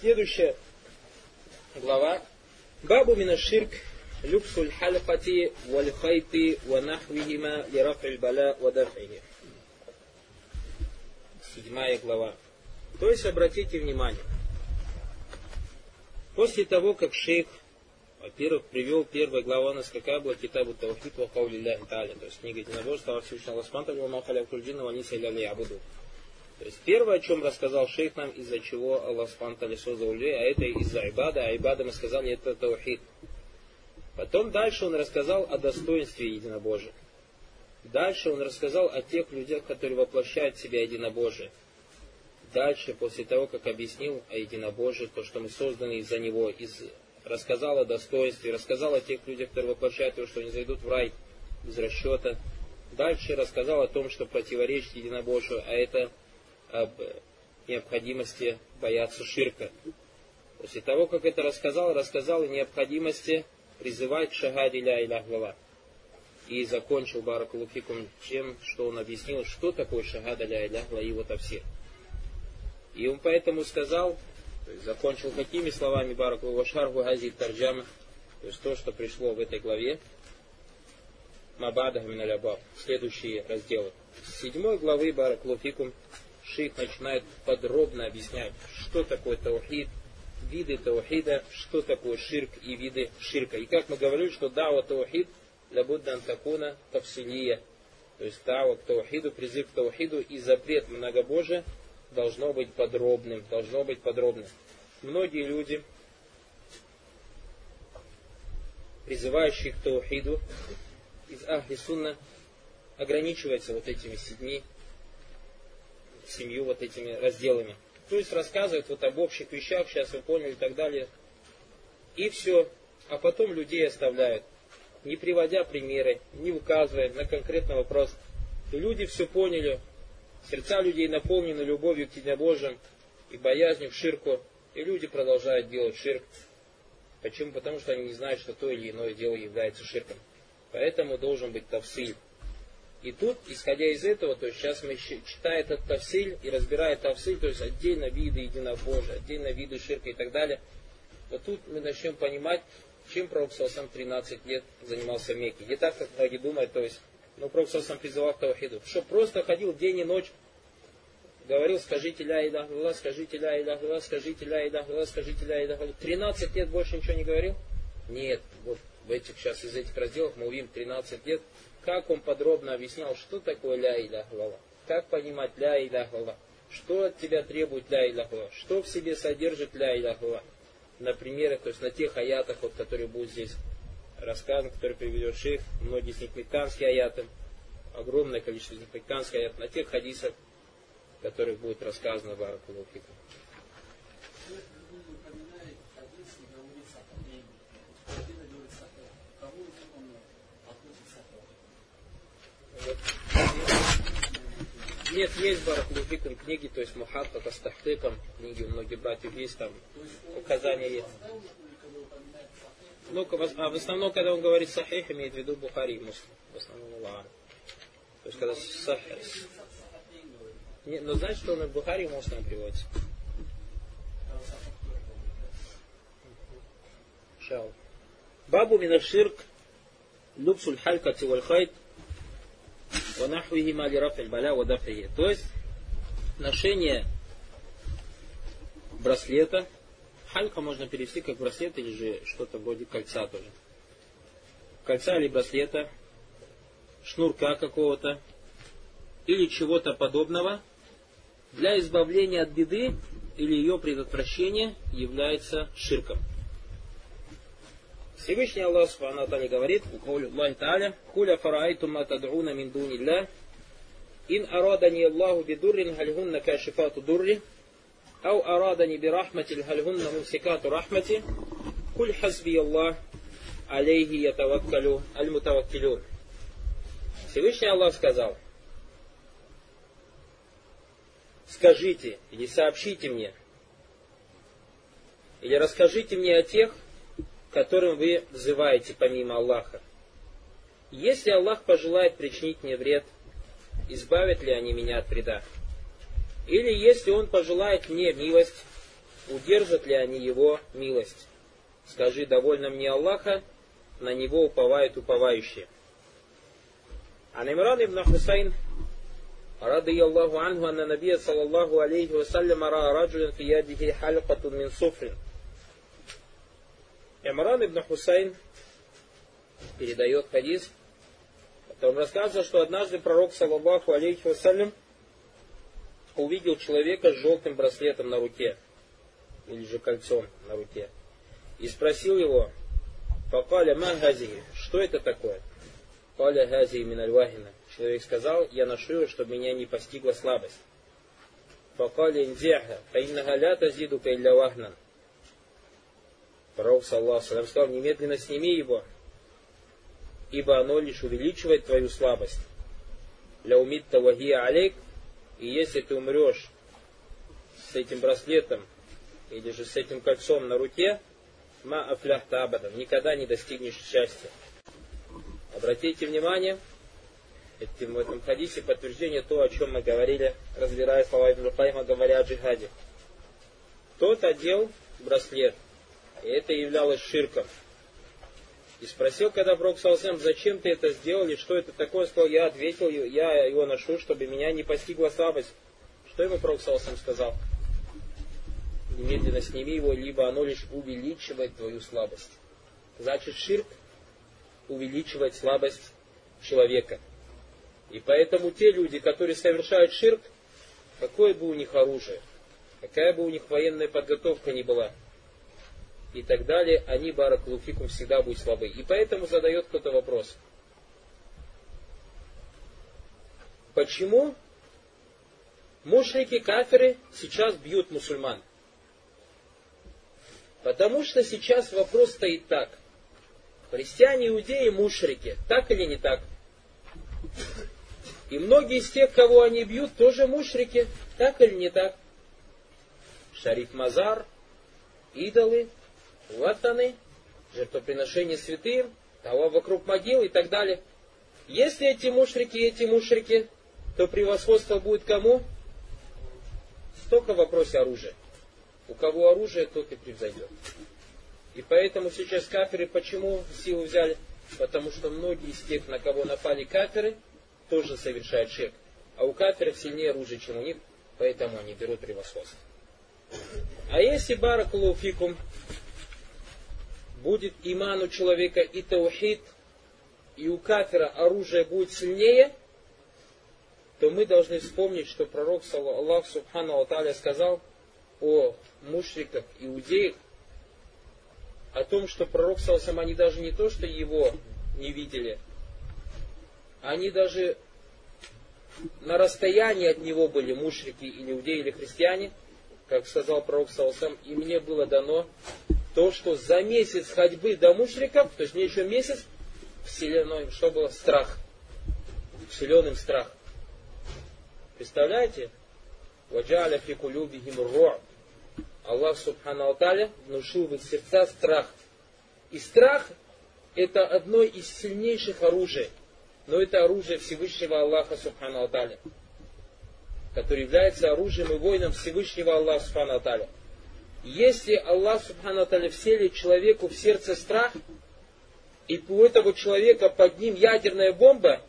Следующая глава. Бабу минаширк люксуль халфати валь хайти ва нахвихима лирафиль бала ва дафихи. Седьмая глава. То есть обратите внимание. После того, как шейх, во-первых, привел первая глава у нас какая была Китабу Таухид ва Каули то есть книга единоборства Всевышнего Аллаха Спанталя ва Махаля Кульджина ва Ниса Иля Абуду. То есть первое, о чем рассказал шейх нам, из-за чего Аллах Спантали создал людей, а это из-за айбада, а айбада мы сказали, это таухид. Потом дальше он рассказал о достоинстве единобожия. Дальше он рассказал о тех людях, которые воплощают в себя единобожие. Дальше, после того, как объяснил о единобожии, то, что мы созданы из-за него, из... рассказал о достоинстве, рассказал о тех людях, которые воплощают его, что они зайдут в рай без расчета. Дальше рассказал о том, что противоречит единобожию, а это об необходимости бояться ширка. После того, как это рассказал, рассказал о необходимости призывать к шагаде ля илях И закончил Баракулуфикум тем, что он объяснил, что такое шагада ля илях и вот все. И он поэтому сказал, то есть закончил какими словами Баракулу Вашаргу Гази Тарджама, то есть то, что пришло в этой главе, Мабада Миналябаб, следующие разделы. С седьмой главы Баракулуфикум шейх начинает подробно объяснять, что такое таухид, виды таухида, что такое ширк и виды ширка. И как мы говорили, что дава таухид лабудда антакуна тавсилия, то есть дава к таухиду, призыв к таухиду и запрет многобожия должно быть подробным, должно быть подробным. Многие люди, призывающие к таухиду, из Ахли Сунна, ограничиваются вот этими седьми семью вот этими разделами. То есть рассказывают вот об общих вещах, сейчас вы поняли и так далее. И все. А потом людей оставляют, не приводя примеры, не указывая на конкретный вопрос. И люди все поняли, сердца людей наполнены любовью к Единобожьим и боязнью к ширку, и люди продолжают делать ширк. Почему? Потому что они не знают, что то или иное дело является ширком. Поэтому должен быть тавсиль. И тут, исходя из этого, то есть сейчас мы читаем этот тавсиль и разбираем тавсиль, то есть отдельно виды единобожия, отдельно виды ширка и так далее. Вот тут мы начнем понимать, чем Пророк сам 13 лет занимался в Мекке. Не так, как многие думают, то есть, ну, Пророк сам призывал к Таухиду. Что просто ходил день и ночь, говорил, скажите ля и Аллах, скажите ля и Аллах, скажите ля и Аллах, скажите ля и Аллах. 13 лет больше ничего не говорил? Нет, вот в этих сейчас из этих разделов мы увидим 13 лет как он подробно объяснял, что такое ля илях как понимать ля илях что от тебя требует ля илях что в себе содержит ля илях на примерах, то есть на тех аятах, вот, которые будут здесь рассказаны, которые приведет шейх, многие из них мекканские аяты, огромное количество из них мекканские аяты, на тех хадисах, которых будет рассказано в Баракулуфикам. Нет, есть баракулуфикум книги, то есть Мухаттат Астахтыком, книги у многих братьев есть там, указания есть. Ну, а в основном, когда он говорит сахих, имеет в виду Бухари и Муслим. В основном Аллах. То есть, когда сахих. Нет, но знаешь, что он в Бухари и Муслим приводится? Шау. Бабу минаширк луксуль халькати валь хайт وَنَحْوِهِمَا لِرَفْعِ الْبَلَا وَدَفْعِهِ То есть, ношение браслета, халька можно перевести как браслет или же что-то вроде кольца тоже. Кольца или браслета, шнурка какого-то или чего-то подобного для избавления от беды или ее предотвращения является ширком. Всевышний Аллах Субхану Аталя говорит, Аллах Та'аля, «Куля фараайтум ма тад'уна мин дунилля, ин арадани Аллаху бидуррин хальгунна кашифату дурри, ау арадани бирахмати хальгунна мумсикату рахмати, куль хазби Аллах, алейхи ятаваккалю аль-мутаваккилюн». Всевышний Аллах сказал, скажите или сообщите мне, или расскажите мне о тех, которым вы взываете помимо Аллаха. Если Аллах пожелает причинить мне вред, избавят ли они меня от вреда? Или если Он пожелает мне милость, удержат ли они его милость. Скажи, довольно мне Аллаха, на него уповают уповающие. عن عمران بن حسين رضي الله عنه أن النبي صلى الله عليه وسلم رأى رجلا في يده حلقة من صفر Имран ибн Хусайн передает хадис, он рассказывает, что однажды пророк, саллаллаху алейхи вассалям, увидел человека с желтым браслетом на руке, или же кольцом на руке, и спросил его, «Факаля мангазии, что это такое?» «Каля газии минальвахина». Человек сказал, «Я ношу его, чтобы меня не постигла слабость». «Факаля индзяха, фаиннага ля тазиду кайля вахнан». Пророк, саллаху сказал, «Немедленно сними его, ибо оно лишь увеличивает твою слабость. Ля умит тавахия алейк, и если ты умрешь с этим браслетом или же с этим кольцом на руке, ма афлях табадам, никогда не достигнешь счастья. Обратите внимание, этим, в этом хадисе подтверждение то, о чем мы говорили, разбирая слова Ибн говоря о джихаде. Тот одел браслет, и это являлось ширком. И спросил, когда Пророк Салсам, зачем ты это сделал, и что это такое, сказал, я ответил, я его ношу, чтобы меня не постигла слабость. Что ему Пророк Салсам сказал? Немедленно сними его, либо оно лишь увеличивает твою слабость. Значит, ширк увеличивает слабость человека. И поэтому те люди, которые совершают ширк, какое бы у них оружие, какая бы у них военная подготовка ни была, и так далее, они, баракулуфикум, всегда будут слабы. И поэтому задает кто-то вопрос. Почему мушрики, каферы сейчас бьют мусульман? Потому что сейчас вопрос стоит так. Христиане, иудеи, мушрики. Так или не так? И многие из тех, кого они бьют, тоже мушрики. Так или не так? Шариф Мазар, идолы, ватаны, жертвоприношение святым, того вокруг могил и так далее. Если эти мушрики, эти мушрики, то превосходство будет кому? Столько в вопросе оружия. У кого оружие, тот и превзойдет. И поэтому сейчас каферы почему силу взяли? Потому что многие из тех, на кого напали каферы, тоже совершают ширк. А у каферов сильнее оружие, чем у них, поэтому они берут превосходство. А если баракулуфикум будет иман у человека и таухид, и у кафира оружие будет сильнее, то мы должны вспомнить, что пророк, Аллах Субхану Аталя, сказал о мушриках, иудеях, о том, что пророк Салсам, они даже не то, что его не видели, они даже на расстоянии от него были мушрики или иудеи или христиане, как сказал пророк Салсам, и мне было дано то, что за месяц ходьбы до мушриков, то есть мне еще месяц, вселенной, что было? Страх. Вселенным страх. Представляете? Ваджаля фикулюбихим ро. Аллах Субхану Алталя внушил в их сердца страх. И страх это одно из сильнейших оружий. Но это оружие Всевышнего Аллаха Субхану Алталя. Который является оружием и воином Всевышнего Аллаха Субхану. Если Аллах Субхану Аталя вселит человеку в сердце страх, и у этого человека под ним ядерная бомба,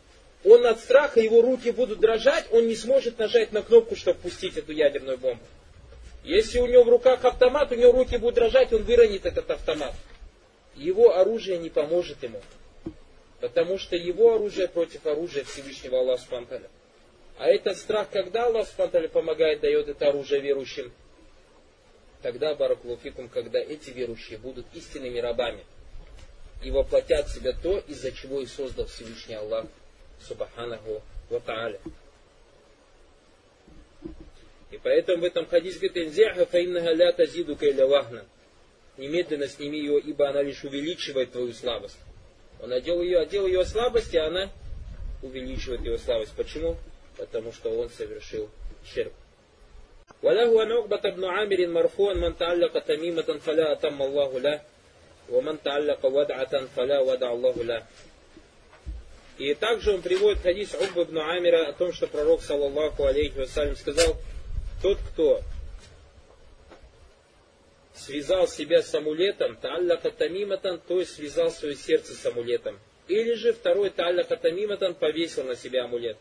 он от страха, его руки будут дрожать, он не сможет нажать на кнопку, чтобы пустить эту ядерную бомбу. Если у него в руках автомат, у него руки будут дрожать, он выронит этот автомат. Его оружие не поможет ему. Потому что его оружие против оружия Всевышнего Аллаха Субхану А этот страх, когда Аллах Субхану помогает, дает это оружие верующим? Тогда, Баракулуфикум, когда эти верующие будут истинными рабами и воплотят в себя то, из-за чего и создал Всевышний Аллах, Субханаху Ва Та'аля. И поэтому в этом хадис говорит, «Инзяха фаиннага ля тазиду кайля вахна». Немедленно сними ее, ибо она лишь увеличивает твою слабость. Он одел ее, одел ее слабость, и она увеличивает его слабость. Почему? Потому что он совершил щерб. وله عن عقبة بن عامر مرفوعا من تعلق تميمة فلا أتم الله له ومن تعلق ودعة فلا ودع الله له И также он приводит хадис Убба ибн Амира о том, что пророк, саллаллаху алейхи вассалям, сказал, тот, кто связал себя с амулетом, та'аллака тамиматан, то есть связал свое сердце с амулетом. Или же второй та'аллака тамиматан повесил на себя амулет.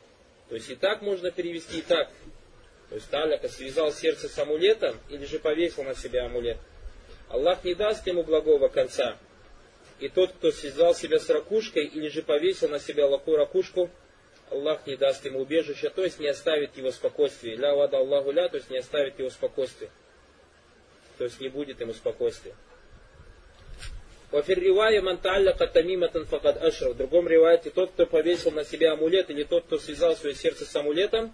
То есть и так можно перевести, и так. То есть та'аллака связал сердце с амулетом, или же повесил на себя амулет. Аллах не даст ему благого конца. И тот, кто связал себя с ракушкой, или же повесил на себя лаку ракушку, Аллах не даст ему убежища, то есть не оставит его спокойствия. Ля вада Аллаху ля, то есть не оставит его спокойствия. То есть не будет ему спокойствия. Вафир ривая манталляка тамиматан факад ашра. В другом ривайте, тот, кто повесил на себя амулет, или тот, кто связал свое сердце с амулетом,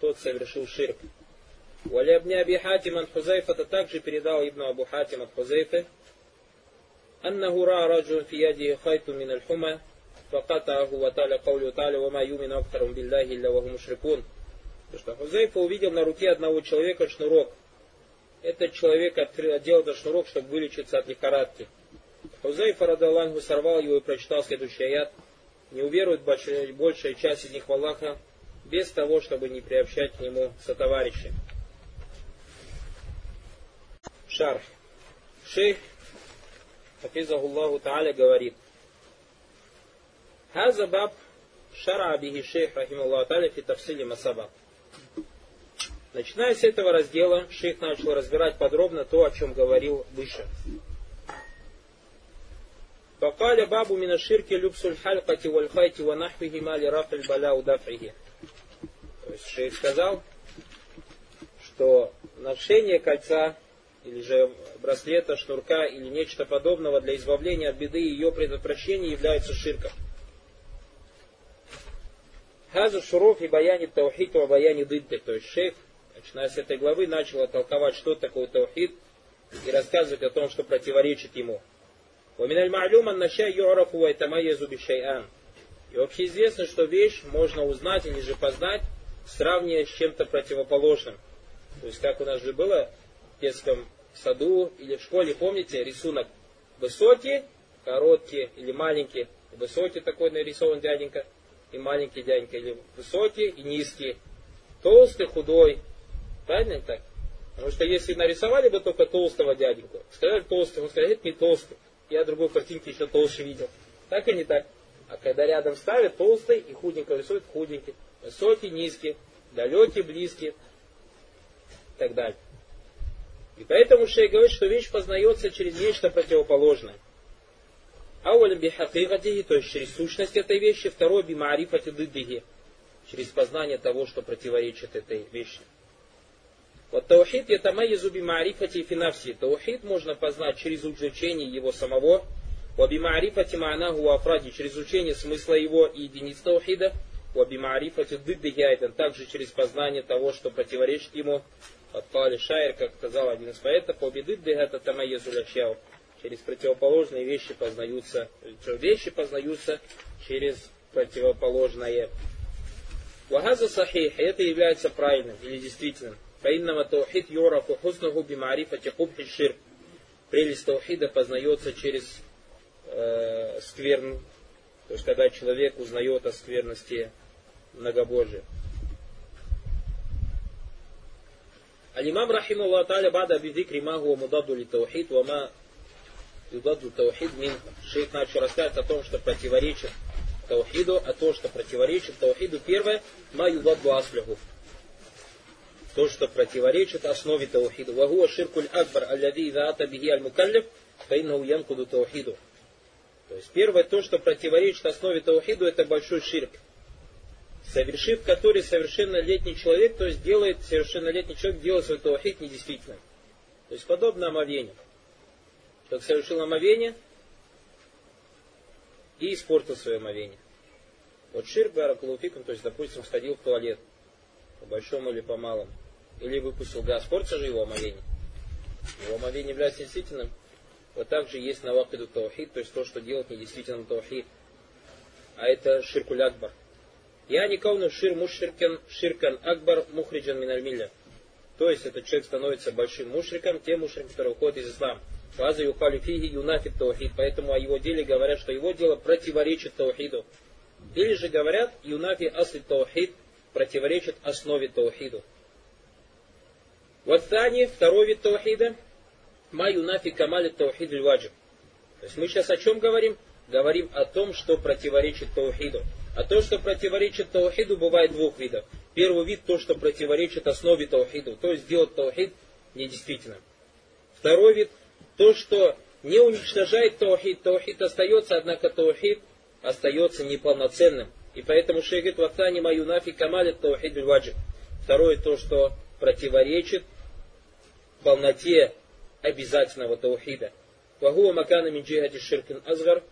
тот совершил ширк. Валя ибн Аби Хатим ан Хузайфа также передал Ибн Абу Хатим от Хузайфы, أنه رأى رجل في يده خيط من الحمى فقطعه وتعالى قوله تعالى وما يؤمن أكثر بالله إلا وهم مشركون. Потому что Хузайфа увидел на руке одного человека шнурок. Этот человек отделал этот шнурок, чтобы вылечиться от лихорадки. Хузейфа Радаланху сорвал его и прочитал следующий аят. Не уверует большая часть из них в Аллаха, без того, чтобы не приобщать к нему сотоварища. Шарх. Шейх Хафизахуллаху Тааля говорит. Хазабаб шара бихи шейх рахималлаху Тааля фи тафсиле масабаб. Начиная с этого раздела, шейх начал разбирать подробно то, о чем говорил выше. فقال باب من الشرك لبس الحلقة والخيط ونحوهما لرفع البلاء ودفعه. То есть шейх сказал, что ношение кольца или же браслета, шнурка или нечто подобного для избавления от беды и ее предотвращения является ширком. Хазу шуруф и баяни таухид и баяни дыдды. То есть шейх, начиная с этой главы, начал толковать, что такое таухид, и рассказывать о том, что противоречит ему. ومن المعلوم أن الشيء يعرف ويتميز بشيئان. И вообще известно, что вещь можно узнать или же познать, сравнивая с чем-то противоположным. То есть, как у нас же было в детском саду или в школе, помните, рисунок высокий, короткий или маленький. Высокий такой нарисован дяденька и маленький дяденька. Или высокий и низкий. Толстый, худой. Правильно так? Потому что если нарисовали бы только толстого дяденьку, сказали толстый, он сказал, это не толстый. Я другой картинки еще толще видел. Так и не так. А когда рядом ставят толстый и худенький рисуют худенький. Высокий, низкий, далекий, близкий и так далее. И поэтому шей говорит, что вещь познается через нечто противоположное. Ауалям бихакигатихи, то есть через сущность этой вещи. Второе бимаарифати дыддихи, через познание того, что противоречит этой вещи. Вот таухид это майязу бимаарифати финавси. Таухид можно познать через изучение его самого. Вабимаарифати маанаху афради, через изучение смысла его и единиц таухида. Вабимаарифати дыддихи айдан, также через познание того, что противоречит ему. Отпали шайр, как сказал один из поэтов, победы это тамайезулящау. Через противоположные вещи познаются, вещи познаются через противоположное. Вагаза сахих, это является правильным или действительным. Фаиннама таухид юрафу хуснаху бимарифати хубхи ширк. Прелесть таухида познается через э, скверн, то есть когда человек узнает о скверности многобожия. Алимам рахиму та'аля бада бидикри ма хуа мудаду ли таухид, ва ма юдаду таухид мин. Шейх начал рассказывать о том, что противоречит таухиду, а то, что противоречит таухиду, первое, ма юдаду асляху. То, что противоречит основе таухиду. Вагуа ширкуль акбар, аллади идаата бихи аль-мукаллиф, фаиннаху янкуду таухиду. То есть первое, то, что противоречит основе таухиду, это большой ширк совершив который совершеннолетний человек, то есть делает, совершеннолетний человек делает свой таухид недействительным. То есть подобно омовению. Человек совершил омовение и испортил свое омовение. Вот ширк баракулуфиком, то есть, допустим, сходил в туалет, по большому или по малому, или выпустил газ, портится же его омовение. Его омовение является действительным. Вот так же есть навакиду таухид, то есть то, что делает недействительным таухид. А это ширкуль акбар. Я не кауну шир мушрикан ширкан акбар мухриджан миналь То есть этот человек становится большим мушриком, тем мушриком, который уходит из ислама. Фаза юкали фиги юнафит таухид. Поэтому о его деле говорят, что его дело противоречит таухиду. Или же говорят, юнафи асли таухид противоречит основе таухиду. Вот второй вид таухида, Маю нафи камали таухид ваджиб. То есть мы сейчас о чем говорим? Говорим о том, что противоречит таухиду. А то, что противоречит таухиду, бывает двух видов. Первый вид то, что противоречит основе таухиду, то есть сделать таухид недействительным. Второй вид то, что не уничтожает таухид. Таухид остается, однако таухид остается неполноценным. И поэтому шейх говорит, вахтани маю нафи камалит таухид ваджиб. Второе то, что противоречит полноте обязательного таухида. Вагуа макана мин джихати ширкин азгар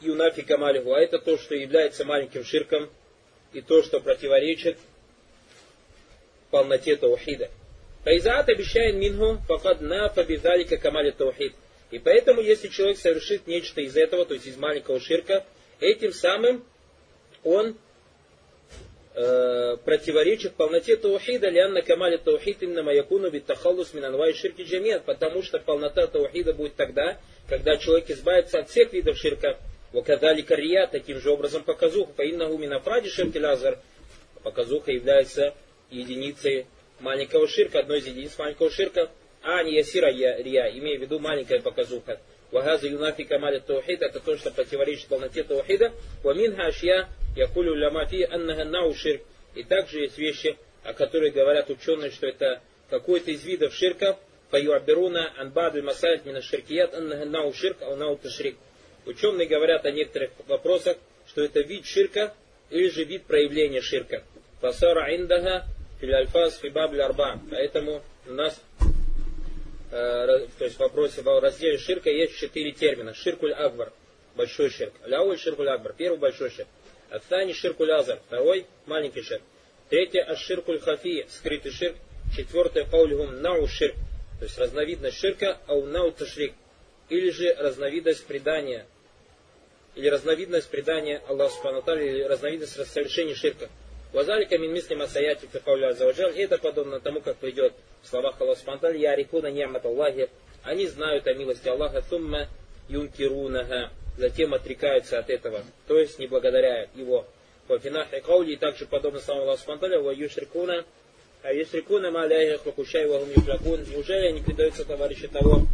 юнафи камалиху. А это то, что является маленьким ширком и то, что противоречит полноте таухида. Файзаат обещает минху факад на фабидалика камали таухид. И поэтому, если человек совершит нечто из этого, то есть из маленького ширка, этим самым он э, противоречит полноте таухида, лянна камали таухид именно маякуну биттахалус минанвай ширки джамиат, потому что полнота таухида будет тогда, когда человек избавится от всех видов ширка. Вакадали кария, таким же образом показуха, фаиннаху минафради ширки лазар. Показуха является единицей маленького ширка, одной из единиц маленького ширка, а не ясира рия, имея в виду маленькая показуха. Вагаза юнафи камали таухид, это то, что противоречит полноте таухида. Ваминха ашья якулю ламафи аннага нау ширк. И также есть вещи, о которых говорят ученые, что это какой-то из видов ширка, фаюаберуна анбаду масалит мина ширкият аннага нау ширк, ау нау ташрик. Ученые говорят о некоторых вопросах, что это вид ширка или же вид проявления ширка. Фасара индага филальфаз фибаб арба. Поэтому у нас э, то есть в вопросе в разделе ширка есть четыре термина. Ширкуль акбар, большой ширк. Ляуль ширкуль акбар, первый большой ширк. Аттани ширкуль азар, второй маленький ширк. Третье аширкуль хафи, скрытый ширк. Четвертое каулихум нау ширк, то есть разновидность ширка, ау нау ташрик. Или же разновидность предания, или разновидность предания Аллаху Субхану или разновидность совершения ширка. Вазалика мин мисли масаяти фи кауля И это подобно тому, как придет в словах Аллаха Субтитры Ярифуна ни'мат Аллахи. Они знают о милости Аллаха, сумма юнкирунага затем отрекаются от этого, то есть не благодаря его. Вафинахи каули, и также подобно самому Аллаху Субтитры, ва юшрикуна, а юшрикуна ма ляйхи хрукушай ва юшлякун. Неужели они предаются товарищи того,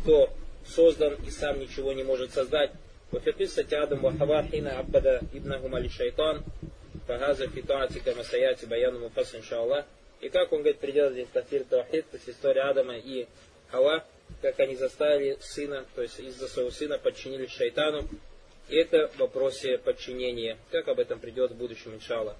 кто создан и сам ничего не может создать? Вафирпис сатиадам вахавахина аббада ибнахум али шайтан, фагаза фитуатика камасаяти баяну мупас иншаллах. И как он говорит, придет здесь тафир Таухид, то есть история Адама и Хава, как они заставили сына, то есть из-за своего сына подчинили шайтану. И это в вопросе подчинения, как об этом придет в будущем, иншалла.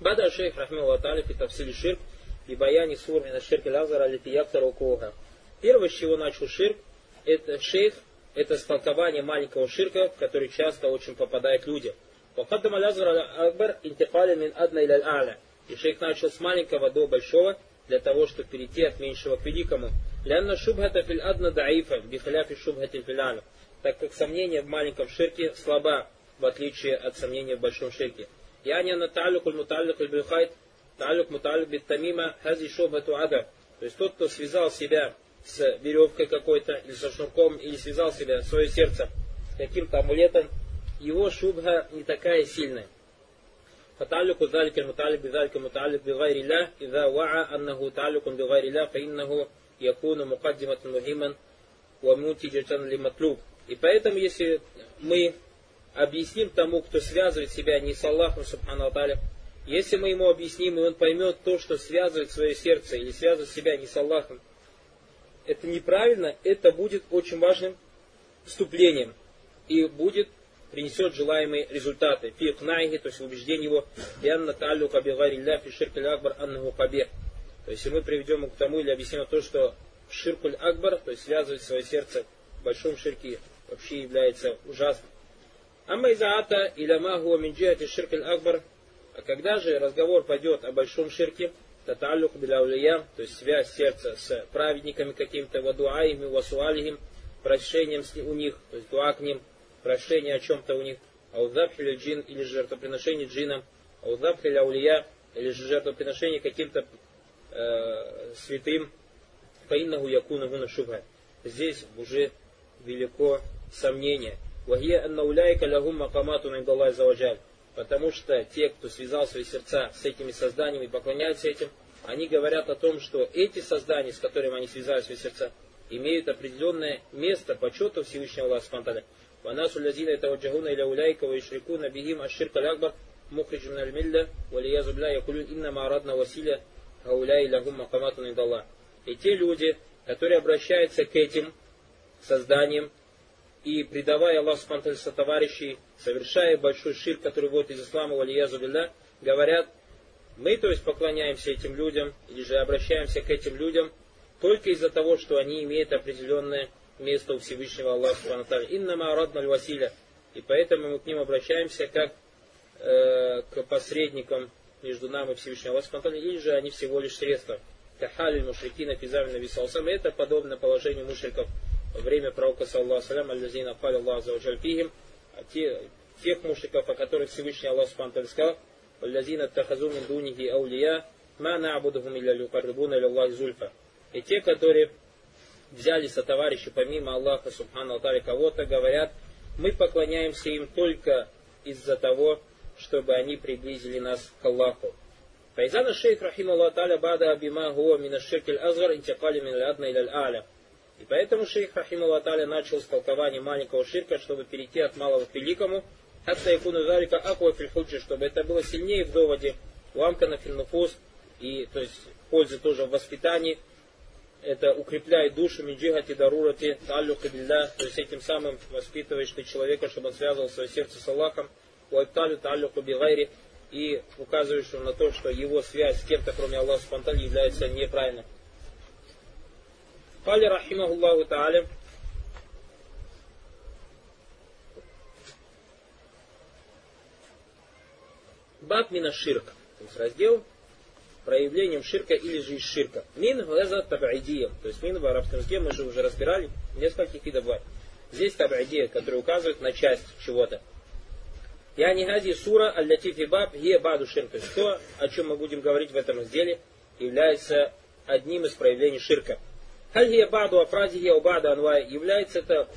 Бада шейх рахмил Аталиф и тафсили ширк и баяни сур мина ширк лазара литияктара укога. Первое, с чего начал ширк, это шейх, это столкование маленького ширка, в который часто очень попадают люди. Вахаддам алязара акбар интихали мин адна аля. И шейх начал с маленького до большого, для того, чтобы перейти от меньшего к великому. لأن الشبهة في الأدنى ضعيفة بخلاف الشبهة في الأعلى. Так как сомнение в маленьком ширке слаба, в отличие от сомнения в большом ширке. يعني أن التعلق المتعلق بالخيط تعلق متعلق بالتميمة هذه شبهة عدم. То есть тот, кто связал себя с веревкой какой-то, или со шнурком, или связал себя, свое сердце каким-то амулетом, его шубха не такая сильная. فتعلق ذلك المتعلق بذلك المتعلق بغير الله إذا وعى أنه تعلق بغير الله فإنه якуну мукаддимат мухиман вамутиджатан лиматлуб. И поэтому, если мы объясним тому, кто связывает себя не с Аллахом, субхану таля, если мы ему объясним, и он поймет то, что связывает свое сердце, или связывает себя не с Аллахом, это неправильно, это будет очень важным вступлением и будет принесет желаемые результаты. Фи то есть убеждение его, «Янна талюка бигарилля фи акбар аннаху кабир». То есть, если мы приведем к тому или объясним то, что ширкуль акбар, то есть связывать свое сердце в большом ширке, вообще является ужасным. Амма изаата или магуа минджиати ширкуль акбар, а когда же разговор пойдет о большом ширке, таталлук биляулия, то есть связь сердца с праведниками каким-то, вадуаими, васуалихим, прощением у них, то есть дуа к ним, прошение о чем-то у них, аудзабхиля джин или жертвоприношение джинам, аудзабхиля улия или же жертвоприношение каким-то э, святым, фаиннаху якуна гуна шубха. Здесь уже велико сомнение. Вахия анна уляйка лягум макамату на заваджаль. Потому что те, кто связал свои сердца с этими созданиями и поклоняются этим, они говорят о том, что эти создания, с которыми они связали свои сердца, имеют определенное место почета Всевышнего Аллаха Субтитры. وَنَاسُ الَّذِينَ يَتَوَجَّهُونَ إِلَى أُولَٰئِكَ وَيُشْرِكُونَ بِهِمْ الشِّرْكَ الْأَكْبَرَ مُخْرِجٌ مِنَ الْمِلَّةِ وَلِيَعِيَذُ بِاللَّهِ يَقُولُونَ إِنَّمَا أَرَدْنَا وَسِيلَةً ауляй лягум макаматун идалла. И те люди, которые обращаются к этим созданиям и предавая Аллах Субхану со товарищей, совершая большой шир, который вот из ислама, валиязу билля, говорят, мы, то есть, поклоняемся этим людям, или же обращаемся к этим людям, только из-за того, что они имеют определенное место у Всевышнего Аллаха Субхану Иннама арадна василя. И поэтому мы к ним обращаемся как э, к посредникам между нами и Всевышним Аллахом или же они всего лишь средства. Кахали мушрикина физавина висалсам. Это подобно положению мушриков время пророка саллаху аль-Лазина Фали Аллах Заджальфихим, а те, тех мушриков, о которых Всевышний Аллах Субхану сказал, «Валлазина тахазу мин дунихи аулия, ма на'будухум илля люкаррибуна илля зульфа». И те, которые взяли со товарища помимо Аллаха Субхану Алтари кого-то, говорят, мы поклоняемся им только из-за того, чтобы они приблизили нас к Аллаху. Файзана шейх, рахим Аллах таля, бада абима гуа мина ширкель азгар интекали мин адна иль аля. И поэтому шейх, рахим Аллах начал с толкования маленького ширка, чтобы перейти от малого к великому, от тайкуна зарика аква фильхуджи, чтобы это было сильнее в доводе, ламка на фильнуфус, и то есть пользы тоже в воспитании, это укрепляет душу миджигати дарурати таллюха то есть этим самым воспитываешь ты человека, чтобы он связывал свое сердце с Аллахом, уайталю талюку бигайри, и указываешь на то, что его связь с кем-то, кроме Аллаха Спанталь, является неправильной. Кали рахимахуллаху та'аля, Баб мина ширк. То есть раздел проявлением ширка или же из ширка. Мин глаза табайдия. То есть мин в арабском языке мы же уже разбирали нескольких видов. Здесь табайдия, который указывает на часть чего-то. Я не хази сура аль-латифи баб е баду ширк. То есть то, о чем мы будем говорить в этом разделе, является одним из проявлений ширка. Халь баду афрази у бада анвай. Является это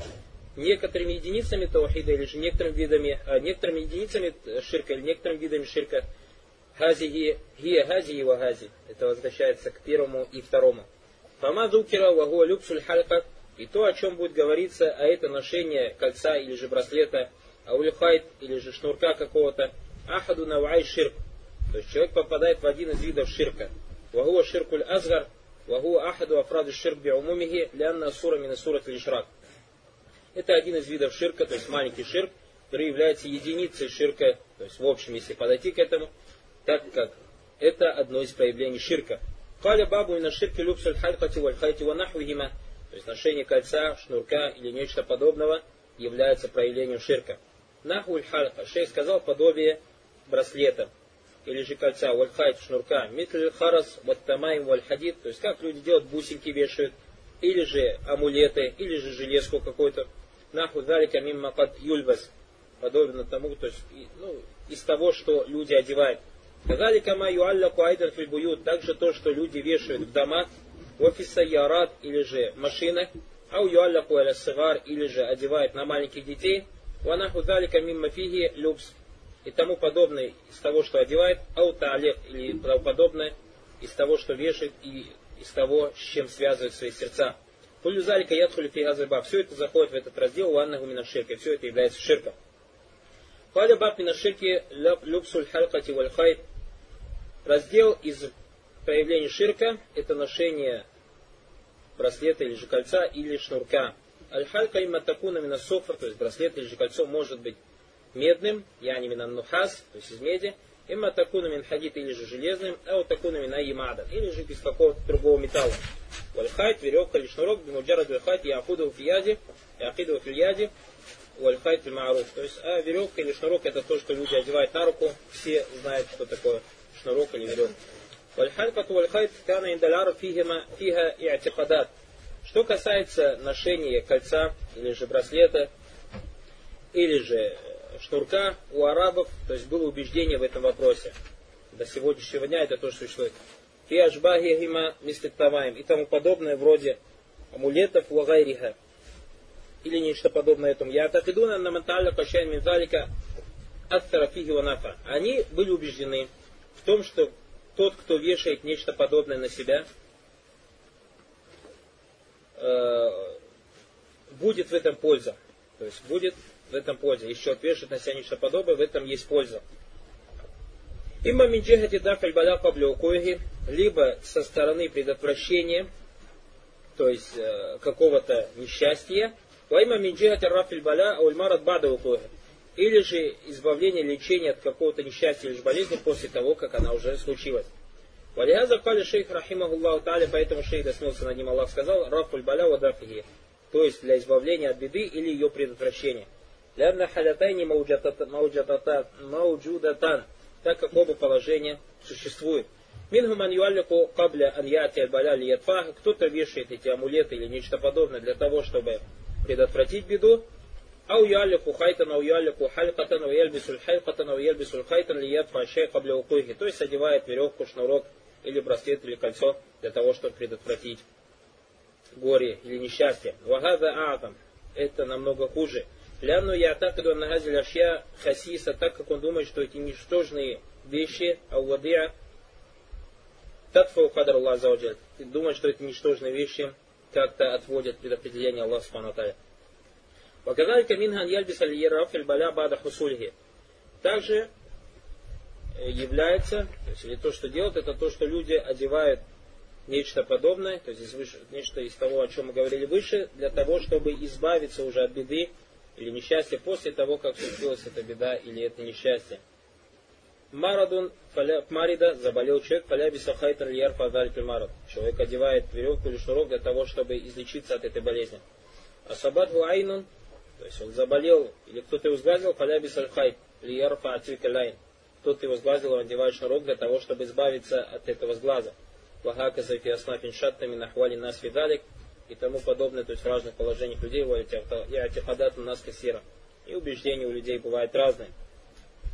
некоторыми единицами таухида или же некоторыми видами, а некоторыми единицами ширка или некоторыми видами ширка. Хази хия хази и вагази. Это возвращается к первому и второму. Фама дукира вагуа люксуль халька. И то, о чем будет говориться, а это ношение кольца или же браслета, аулихайт или же шнурка какого-то, ахаду навай ширк. То есть человек попадает в один из видов ширка. Вагуа ширкуль азгар, вагуа ахаду афраду ширк биумумихи, лянна сура мина сурат лишрак. Это один из видов ширка, то есть маленький ширк, который является единицей ширка, то есть в общем, если подойти к этому, так как это одно из проявлений ширка. Каля бабу и на ширке люксаль халькати валь хайти ванахвихима, то есть ношение кольца, шнурка или нечто подобного является проявлением ширка. Нахуль халька, шейх сказал подобие браслета или же кольца, вальхайт, шнурка, митль харас, ваттамайм, вальхадид, то есть как люди делают, бусинки вешают, или же амулеты, или же железку какую-то, наху залика мимма кад юльбас, подобно тому, то есть, ну, из того, что люди одевают. Казалика ма юалляку айдан фильбуют, также то, что люди вешают в домах, офиса ярат или же машинах, ау юалляку аля или же одевают на маленьких детей, ванаху залика мимма фиги любс, и тому подобное из того, что одевает, ау таалек, или тому подобное из того, что вешает, и из того, с чем связывают свои сердца. Кулю залика ядхули фи газаба. Все это заходит в этот раздел уаннаху мина ширка. Все это является ширком. Каля баб мина ширки люксуль халкати валь хайт. Раздел из проявлений ширка – это ношение браслета или же кольца или шнурка. Аль-халька имма такуна мина то есть браслет или же кольцо может быть медным, я мина нухас, то есть из меди, имма такуна мин хадид или же железным, а вот такуна мин аимада, или же из какого-то другого металла. Вальхайт, веревка или шнурок, бимуджарад вальхайт, яхуду яде, яхиду яде, вальхайт маруф. То есть, а веревка или шнурок это то, что люди одевают на руку, все знают, что такое шнурок или веревка. Вальхалькат вальхайт кана индаляр фиха иатикадат. Что касается ношения кольца или же браслета, или же шнурка у арабов, то есть было убеждение в этом вопросе. До сегодняшнего дня это то, что существует фи ашбахихима мислиттаваем и тому подобное вроде амулетов вагайриха или нечто подобное этому. Я так иду на ментально качаем минзалика аттара фиги ванафа. Они были убеждены в том, что тот, кто вешает нечто подобное на себя, э, будет в этом польза. То есть будет в этом польза. Еще отвешивать на себя нечто подобное, в этом есть польза. Имма минджихати дафаль бада кабля либо со стороны предотвращения, то есть э, какого-то несчастья, вайма минджихати рафиль бала аульмарат бада или же избавление, лечение от какого-то несчастья или болезни после того, как она уже случилась. Валиаза кали шейх рахимахуллаху та'аля, поэтому шейх досмелся над ним Аллах сказал, рафуль баля ва дафихи, то есть для избавления от беды или ее предотвращения. Лянна халятайни мауджудатан, так как оба положения существуют. Мингуман юаллику кабля аньяти аль-баля лиятфа, кто-то вешает эти амулеты или нечто подобное для того, чтобы предотвратить беду, أو يعلق خيطا أو يعلق حلقة أو يلبس الحلقة أو يلبس الخيطا ليدفع الشيء قبل وقوعه. То есть одевает веревку, шнурок или браслет или кольцо для того, чтобы предотвратить горе или несчастье. Вагада аатам. Это намного хуже. Ляну я атакаду нагазиль ашья хасиса, так как он думает, что эти ничтожные вещи, ауладия, татфау кадр Аллах. Думает, что эти ничтожные вещи как-то отводят предопределение Аллаха Субхану Ваказалька минхан яльбис аль баля бада хусульхи. Также является, то есть, или то, что делают, это то, что люди одевают нечто подобное, то есть выше, нечто из того, о чем мы говорили выше, для того, чтобы избавиться уже от беды или несчастья после того, как случилась эта беда или это несчастье. مرض مرض заболел человек, فلبس خيطا ليرفع المرض. Человек одевает веревку или шнурок для того, чтобы излечиться от этой болезни. أصابته عين, то есть он заболел, или кто-то его сглазил, فلبس الخيط ليرفع تلك العين. Кто-то его сглазил, он одевает шнурок для того, чтобы избавиться от этого сглаза. Вагака зафи аснафин шаттами нахвали нас видалик и тому подобное, то есть в разных положениях людей, и атихадат нас кассира. И убеждения у людей бывают разные.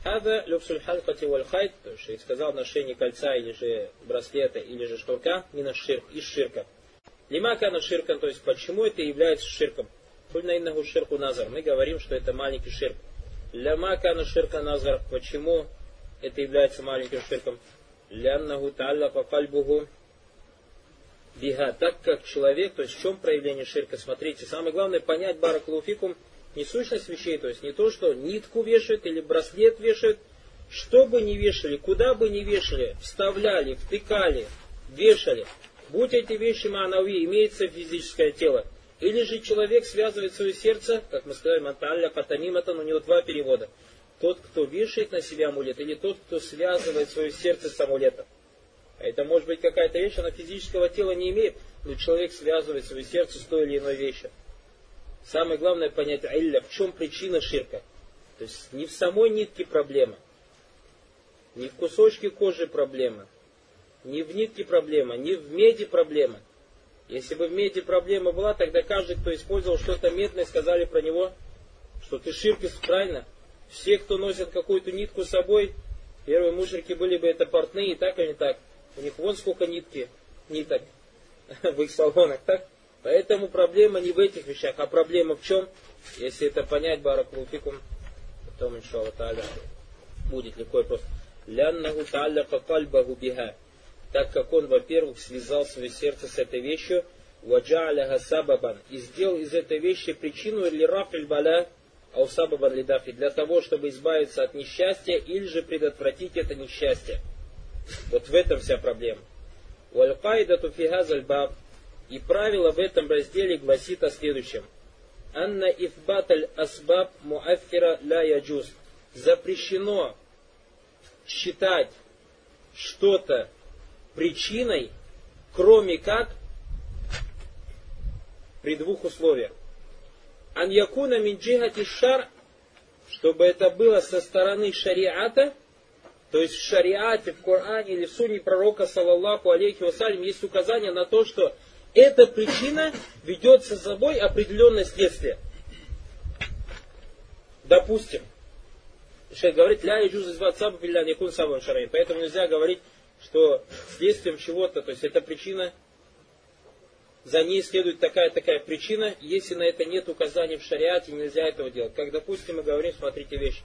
Хада люксуль халькати валь хайт, то есть шейх сказал ношение кольца или же браслета или же шнурка, мина ширк, из ширка. Лимака на ширкан, то есть почему это является ширком? Кульна иннаху ширку назар. Мы говорим, что это маленький ширк. Лямака на ширка назар. Почему это является маленьким ширком? Ляннаху та'аллака кальбуху бига, так как человек, то есть в чем проявление ширка, смотрите, самое главное понять баракулуфикум, не сущность вещей, то есть не то, что нитку вешают или браслет вешают, что бы ни вешали, куда бы ни вешали, вставляли, втыкали, вешали, будь эти вещи манави, имеется физическое тело, или же человек связывает свое сердце, как мы сказали, манталля, катаниматан, у него два перевода. Тот, кто вешает на себя амулет, или тот, кто связывает свое сердце с амулетом. А это может быть какая-то вещь, она физического тела не имеет, но человек связывает свое сердце с той или иной вещью. Самое главное понять, илля, в чем причина ширка. То есть не в самой нитке проблема, не в кусочке кожи проблема, не в нитке проблема, не в меди проблема. Если бы в меди проблема была, тогда каждый, кто использовал что-то медное, сказали про него, что ты ширкис, правильно? Все, кто носит какую-то нитку с собой, первые мушрики были бы это портные, так или не так. У них вон сколько нитки, ниток в их салонах, так? Поэтому проблема не в этих вещах, а проблема в чем? Если это понять, баракулфикум, потом, иншалла та'аля, будет легко и просто. Ляннаху та'аля кальбаху биха. Так как он, во-первых, связал свое сердце с этой вещью, ваджа'аляха сабабан, и сделал из этой вещи причину или рафиль баля, аусабабан лидафи, для того, чтобы избавиться от несчастья или же предотвратить это несчастье. Вот в этом вся проблема. Валькайда туфигазаль баб. И правило в этом разделе гласит о следующем. Анна ифбаталь асбаб муаффира ля яджуз. Запрещено считать что-то причиной, кроме как при двух условиях. Ан якуна мин шар, чтобы это было со стороны шариата, то есть в шариате, в Коране или в сунне пророка, саллаллаху алейхи вассалям, есть указание на то, что эта причина ведет за собой определенное следствие. Допустим, Шейх говорит, ля иджуз из ватсаба билля никун сабан шарай. Поэтому нельзя говорить, что следствием чего-то, то есть эта причина, за ней следует такая-такая причина, если на это нет указаний в шариате, нельзя этого делать. Как, допустим, мы говорим, смотрите вещь,